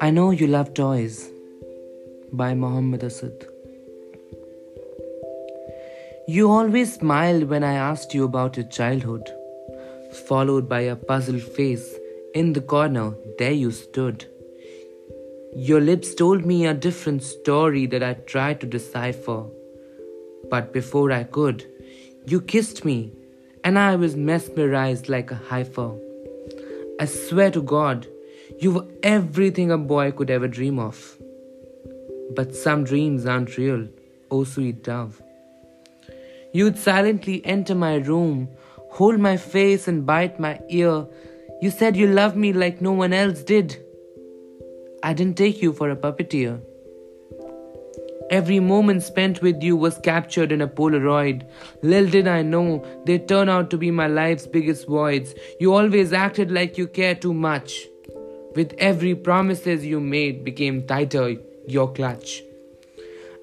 I Know You Love Toys by Muhammad Asad. You always smiled when I asked you about your childhood, followed by a puzzled face. In the corner, there you stood. Your lips told me a different story that I tried to decipher. But before I could, you kissed me, and I was mesmerized like a heifer. I swear to God, you were everything a boy could ever dream of. But some dreams aren't real, oh sweet dove. You'd silently enter my room, hold my face and bite my ear. You said you loved me like no one else did. I didn't take you for a puppeteer. Every moment spent with you was captured in a Polaroid. Little did I know they'd turn out to be my life's biggest voids. You always acted like you cared too much. With every promises you made became tighter your clutch.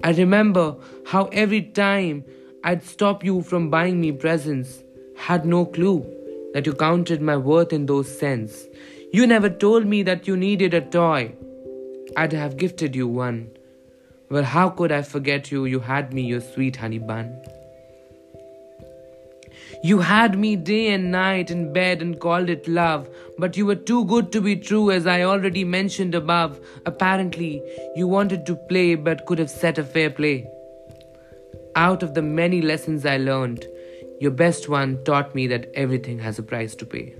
I remember how every time I'd stop you from buying me presents, had no clue that you counted my worth in those cents. You never told me that you needed a toy. I'd have gifted you one. Well, how could I forget you? You had me, your sweet honey bun. You had me day and night in bed and called it love, but you were too good to be true, as I already mentioned above. Apparently, you wanted to play but could have set a fair play. Out of the many lessons I learned, your best one taught me that everything has a price to pay.